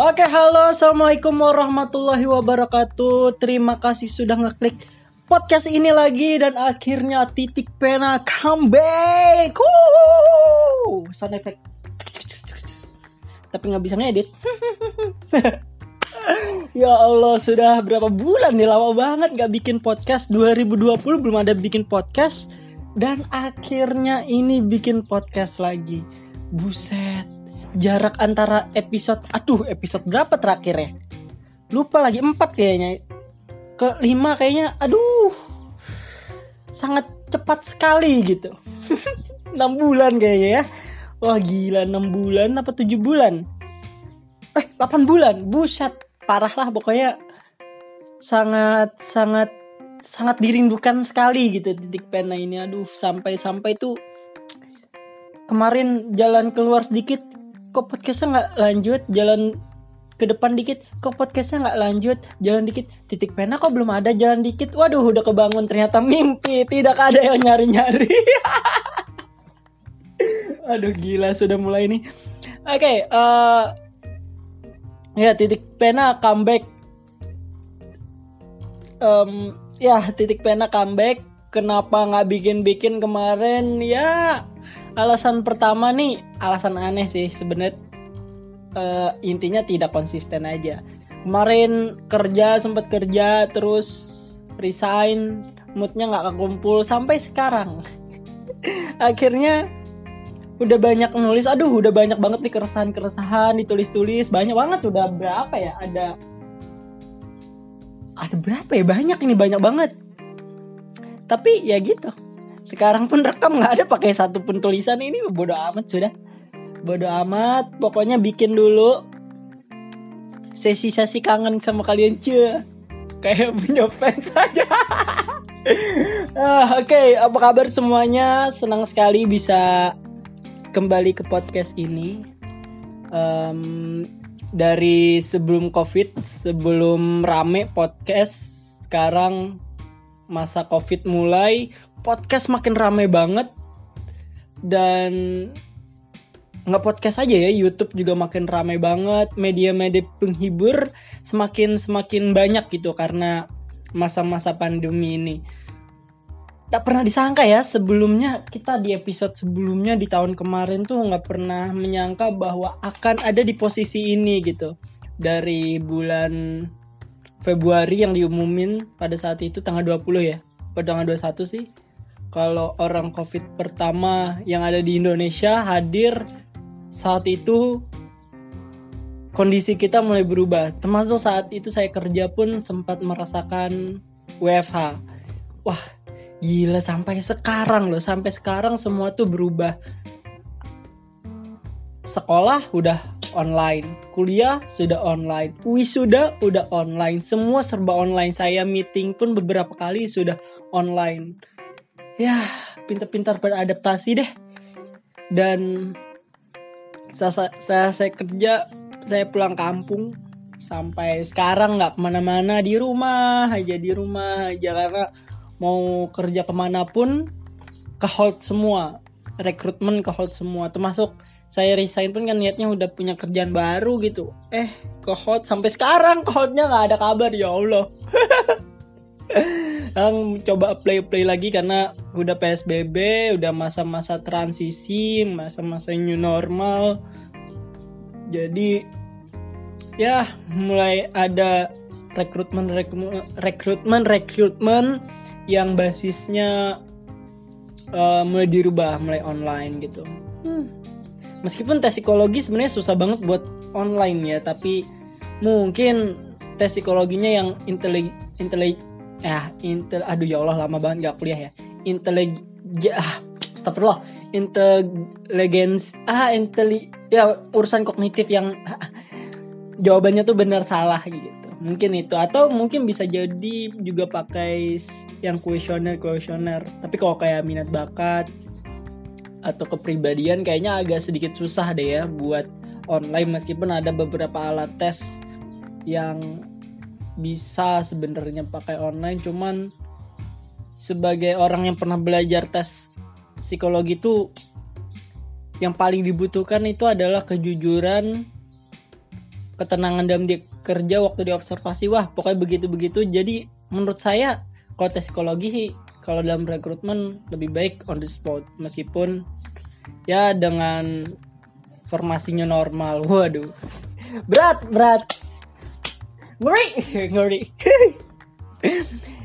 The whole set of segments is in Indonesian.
Oke, halo, assalamualaikum warahmatullahi wabarakatuh. Terima kasih sudah ngeklik podcast ini lagi dan akhirnya titik pena comeback. Sound effect. Tapi nggak bisa ngedit. ya Allah, sudah berapa bulan nih lama banget nggak bikin podcast. 2020 belum ada bikin podcast dan akhirnya ini bikin podcast lagi. Buset, jarak antara episode aduh episode berapa terakhir ya? Lupa lagi empat kayaknya. Ke lima kayaknya aduh sangat cepat sekali gitu. Enam bulan kayaknya ya. Wah gila enam bulan apa tujuh bulan? Eh delapan bulan. Buset parah lah pokoknya. Sangat sangat sangat dirindukan sekali gitu titik pena ini. Aduh sampai sampai tuh kemarin jalan keluar sedikit kok podcastnya nggak lanjut? Jalan ke depan dikit. Kok podcastnya nggak lanjut? Jalan dikit. Titik pena kok belum ada? Jalan dikit. Waduh udah kebangun ternyata mimpi. Tidak ada yang nyari nyari aduh gila sudah mulai nih. Oke okay, uh, ya titik pena comeback. Um, ya titik pena comeback. Kenapa nggak bikin bikin kemarin? Ya alasan pertama nih alasan aneh sih sebenarnya uh, intinya tidak konsisten aja. Kemarin kerja sempat kerja terus resign moodnya nggak kekumpul sampai sekarang. Akhirnya udah banyak nulis aduh udah banyak banget nih keresahan keresahan ditulis-tulis banyak banget udah berapa ya ada ada berapa ya banyak ini banyak banget. Tapi ya gitu sekarang pun rekam nggak ada pakai satu pun tulisan. Ini bodoh amat sudah. Bodoh amat. Pokoknya bikin dulu sesi-sesi kangen sama kalian cuy kayak punya fans saja ah, oke okay. apa kabar semuanya? Senang sekali bisa kembali ke podcast ini. Um, dari sebelum covid sebelum rame podcast sekarang masa covid mulai podcast makin rame banget. Dan nggak podcast aja ya YouTube juga makin rame banget media-media penghibur semakin semakin banyak gitu karena masa-masa pandemi ini. Tak pernah disangka ya sebelumnya kita di episode sebelumnya di tahun kemarin tuh nggak pernah menyangka bahwa akan ada di posisi ini gitu. Dari bulan Februari yang diumumin pada saat itu tanggal 20 ya pada tanggal 21 sih kalau orang COVID pertama yang ada di Indonesia hadir saat itu kondisi kita mulai berubah. Termasuk saat itu saya kerja pun sempat merasakan WFH. Wah, gila sampai sekarang loh, sampai sekarang semua tuh berubah. Sekolah udah online, kuliah sudah online, wisuda udah online, semua serba online. Saya meeting pun beberapa kali sudah online. Ya pintar-pintar beradaptasi deh. Dan saya, saya saya kerja saya pulang kampung. Sampai sekarang nggak ke mana-mana. Di rumah aja di rumah aja. Karena mau kerja ke mana pun ke hold semua rekrutmen ke hold semua. Termasuk saya resign pun kan niatnya udah punya kerjaan baru gitu. Eh ke hold sampai sekarang ke holdnya nggak ada kabar ya Allah. Yang coba play play lagi karena udah psbb udah masa-masa transisi masa-masa new normal. Jadi ya mulai ada rekrutmen rekrutmen rekrutmen yang basisnya uh, mulai dirubah mulai online gitu. Hmm. meskipun tes psikologi sebenarnya susah banget buat online ya tapi mungkin tes psikologinya yang intelig intelig ya intel aduh ya Allah lama banget gak kuliah ya. Inteleg ah astagfirullah. Inteligens ah inteli ya urusan kognitif yang ah, jawabannya tuh benar salah gitu mungkin itu. Atau mungkin bisa jadi juga pakai yang kuesioner kuesioner. Tapi kalau kayak minat bakat atau kepribadian kayaknya agak sedikit susah deh ya buat online meskipun ada beberapa alat tes yang bisa sebenarnya pakai online. Cuman sebagai orang yang pernah belajar tes psikologi itu yang paling dibutuhkan itu adalah kejujuran ketenangan dalam dia kerja waktu di observasi wah pokoknya begitu begitu jadi menurut saya kalau tes psikologi kalau dalam rekrutmen lebih baik on the spot. Meskipun ya dengan formasinya normal. Waduh. Berat berat. Ngeri ngeri.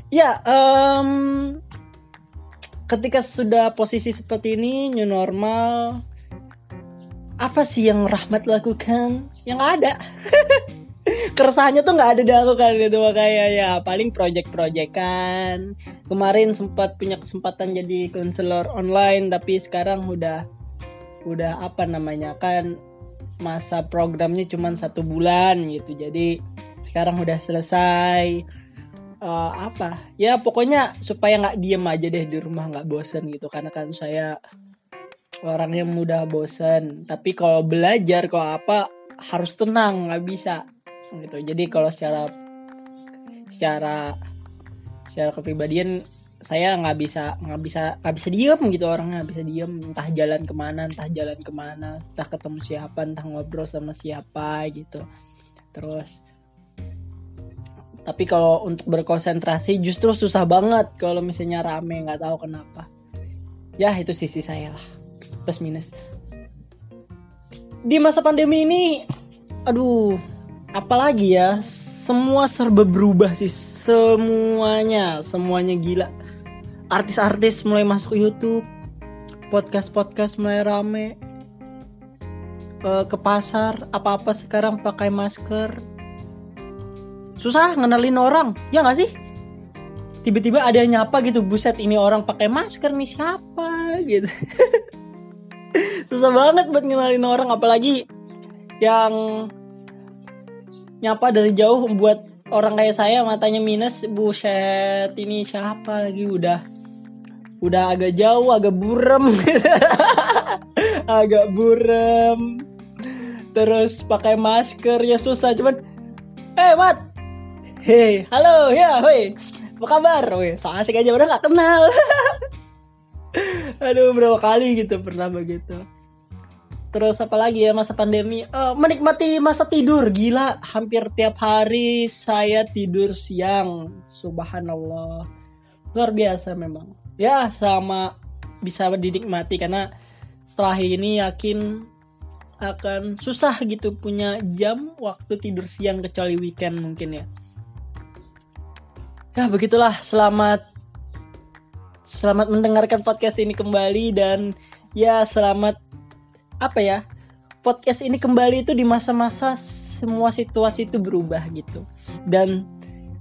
Ya um, ketika sudah posisi seperti ini new normal apa sih yang Rahmat lakukan? Yang ada keresahannya tuh nggak ada dilakukan gitu makanya ya paling project-project kan kemarin sempat punya kesempatan jadi konselor online tapi sekarang udah udah apa namanya kan masa programnya cuma satu bulan gitu. Jadi sekarang udah selesai. Uh, apa? Ya pokoknya supaya nggak diem aja deh di rumah nggak bosen gitu. Karena kan saya orang yang mudah bosen. Tapi kalau belajar kalau apa harus tenang nggak bisa gitu. Jadi kalau secara secara secara kepribadian saya nggak bisa nggak bisa nggak bisa diem gitu orang nggak bisa diem. Entah jalan ke mana entah jalan ke mana entah ketemu siapa entah ngobrol sama siapa gitu. Terus tapi kalau untuk berkonsentrasi justru susah banget kalau misalnya rame nggak tahu kenapa. Ya itu sisi saya lah. Plus minus. Di masa pandemi ini aduh apalagi ya semua serba berubah sih. Semuanya semuanya gila. Artis-artis mulai masuk YouTube podcast-podcast mulai rame. Uh, ke pasar apa-apa sekarang pakai masker. Susah ngenalin orang ya nggak sih? Tiba-tiba ada yang nyapa gitu buset ini orang pakai masker nih siapa? gitu. Susah banget buat ngenalin orang apalagi yang nyapa dari jauh membuat orang kayak saya matanya minus buset ini siapa lagi? Udah udah agak jauh agak burem. Agak burem. Terus pakai masker ya susah cuman eh mat. Hei halo ya woi apa kabar? Woi so asik aja udah nggak kenal. Aduh berapa kali gitu pernah begitu terus apa lagi ya masa pandemi? Uh, menikmati masa tidur. Gila hampir tiap hari saya tidur siang. Subhanallah. Luar biasa memang. Ya sama bisa dinikmati karena setelah ini yakin akan susah gitu punya jam waktu tidur siang kecuali weekend mungkin ya. Ya begitulah. Selamat Selamat mendengarkan podcast ini kembali dan ya selamat apa ya? Podcast ini kembali itu di masa-masa semua situasi itu berubah gitu. Dan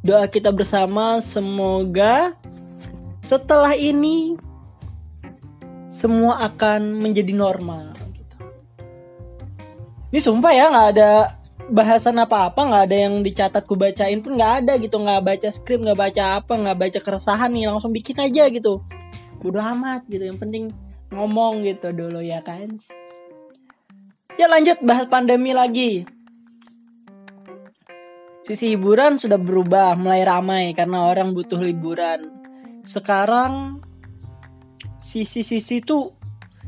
doa kita bersama semoga setelah ini semua akan menjadi normal gitu. Ini sumpah ya nggak ada bahasan apa-apa nggak ada yang dicatat ku bacain pun nggak ada gitu nggak baca skrip nggak baca apa nggak baca keresahan nih langsung bikin aja gitu udah amat gitu yang penting ngomong gitu dulu ya kan ya lanjut bahas pandemi lagi. Sisi hiburan sudah berubah mulai ramai karena orang butuh liburan. Sekarang sisi-sisi tuh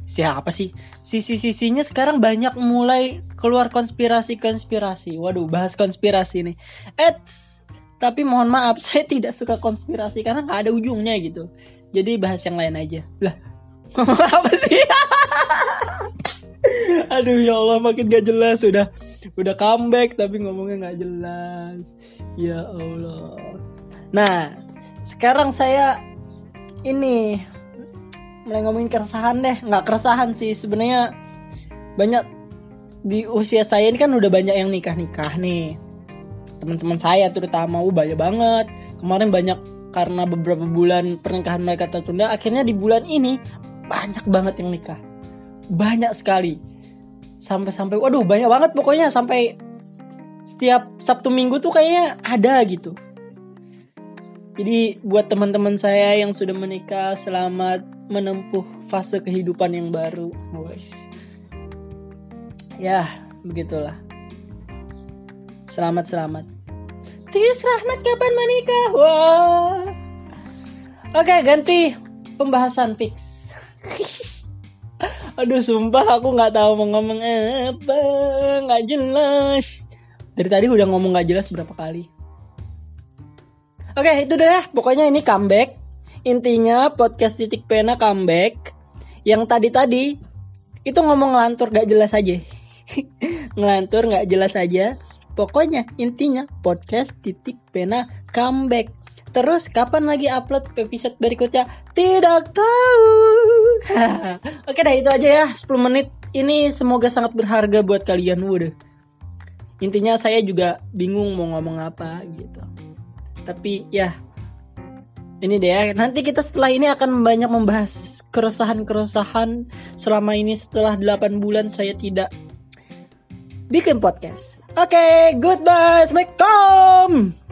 siapa sih? Sisi-sisinya sekarang banyak mulai keluar konspirasi-konspirasi. Waduh bahas konspirasi nih. Eits, tapi mohon maaf saya tidak suka konspirasi karena nggak ada ujungnya gitu. Jadi bahas yang lain aja. Lah apa sih aduh ya Allah makin gak jelas. Sudah udah comeback tapi ngomongnya nggak jelas. Ya Allah. Nah sekarang saya ini mulai ngomongin keresahan deh. Nggak keresahan sih sebenarnya banyak di usia saya ini kan udah banyak yang nikah nikah nih. Teman-teman saya terutama uh, banyak banget. Kemarin banyak karena beberapa bulan pernikahan mereka tertunda akhirnya di bulan ini banyak banget yang nikah banyak sekali sampai-sampai waduh banyak banget pokoknya sampai setiap Sabtu Minggu tuh kayaknya ada gitu jadi buat teman-teman saya yang sudah menikah selamat menempuh fase kehidupan yang baru. Boys. Ya, begitulah. Selamat selamat. Tius Rahmat kapan menikah? Wah. Oke, ganti pembahasan fix. Aduh, sumpah aku nggak tahu mau ngomong apa, nggak jelas. Dari tadi udah ngomong gak jelas berapa kali. Oke, itu deh. Pokoknya ini comeback. Intinya podcast titik pena comeback. Yang tadi-tadi itu ngomong ngelantur gak jelas aja. ngelantur gak jelas aja. Pokoknya intinya podcast titik pena comeback. Terus kapan lagi upload episode berikutnya? Tidak tahu. Oke dah itu aja ya 10 menit. Ini semoga sangat berharga buat kalian. Waduh. Intinya saya juga bingung mau ngomong apa gitu. Tapi ya ini deh ya. Nanti kita setelah ini akan banyak membahas keresahan-keresahan selama ini setelah 8 bulan saya tidak bikin podcast. Oke, okay, goodbye. Assalamualaikum.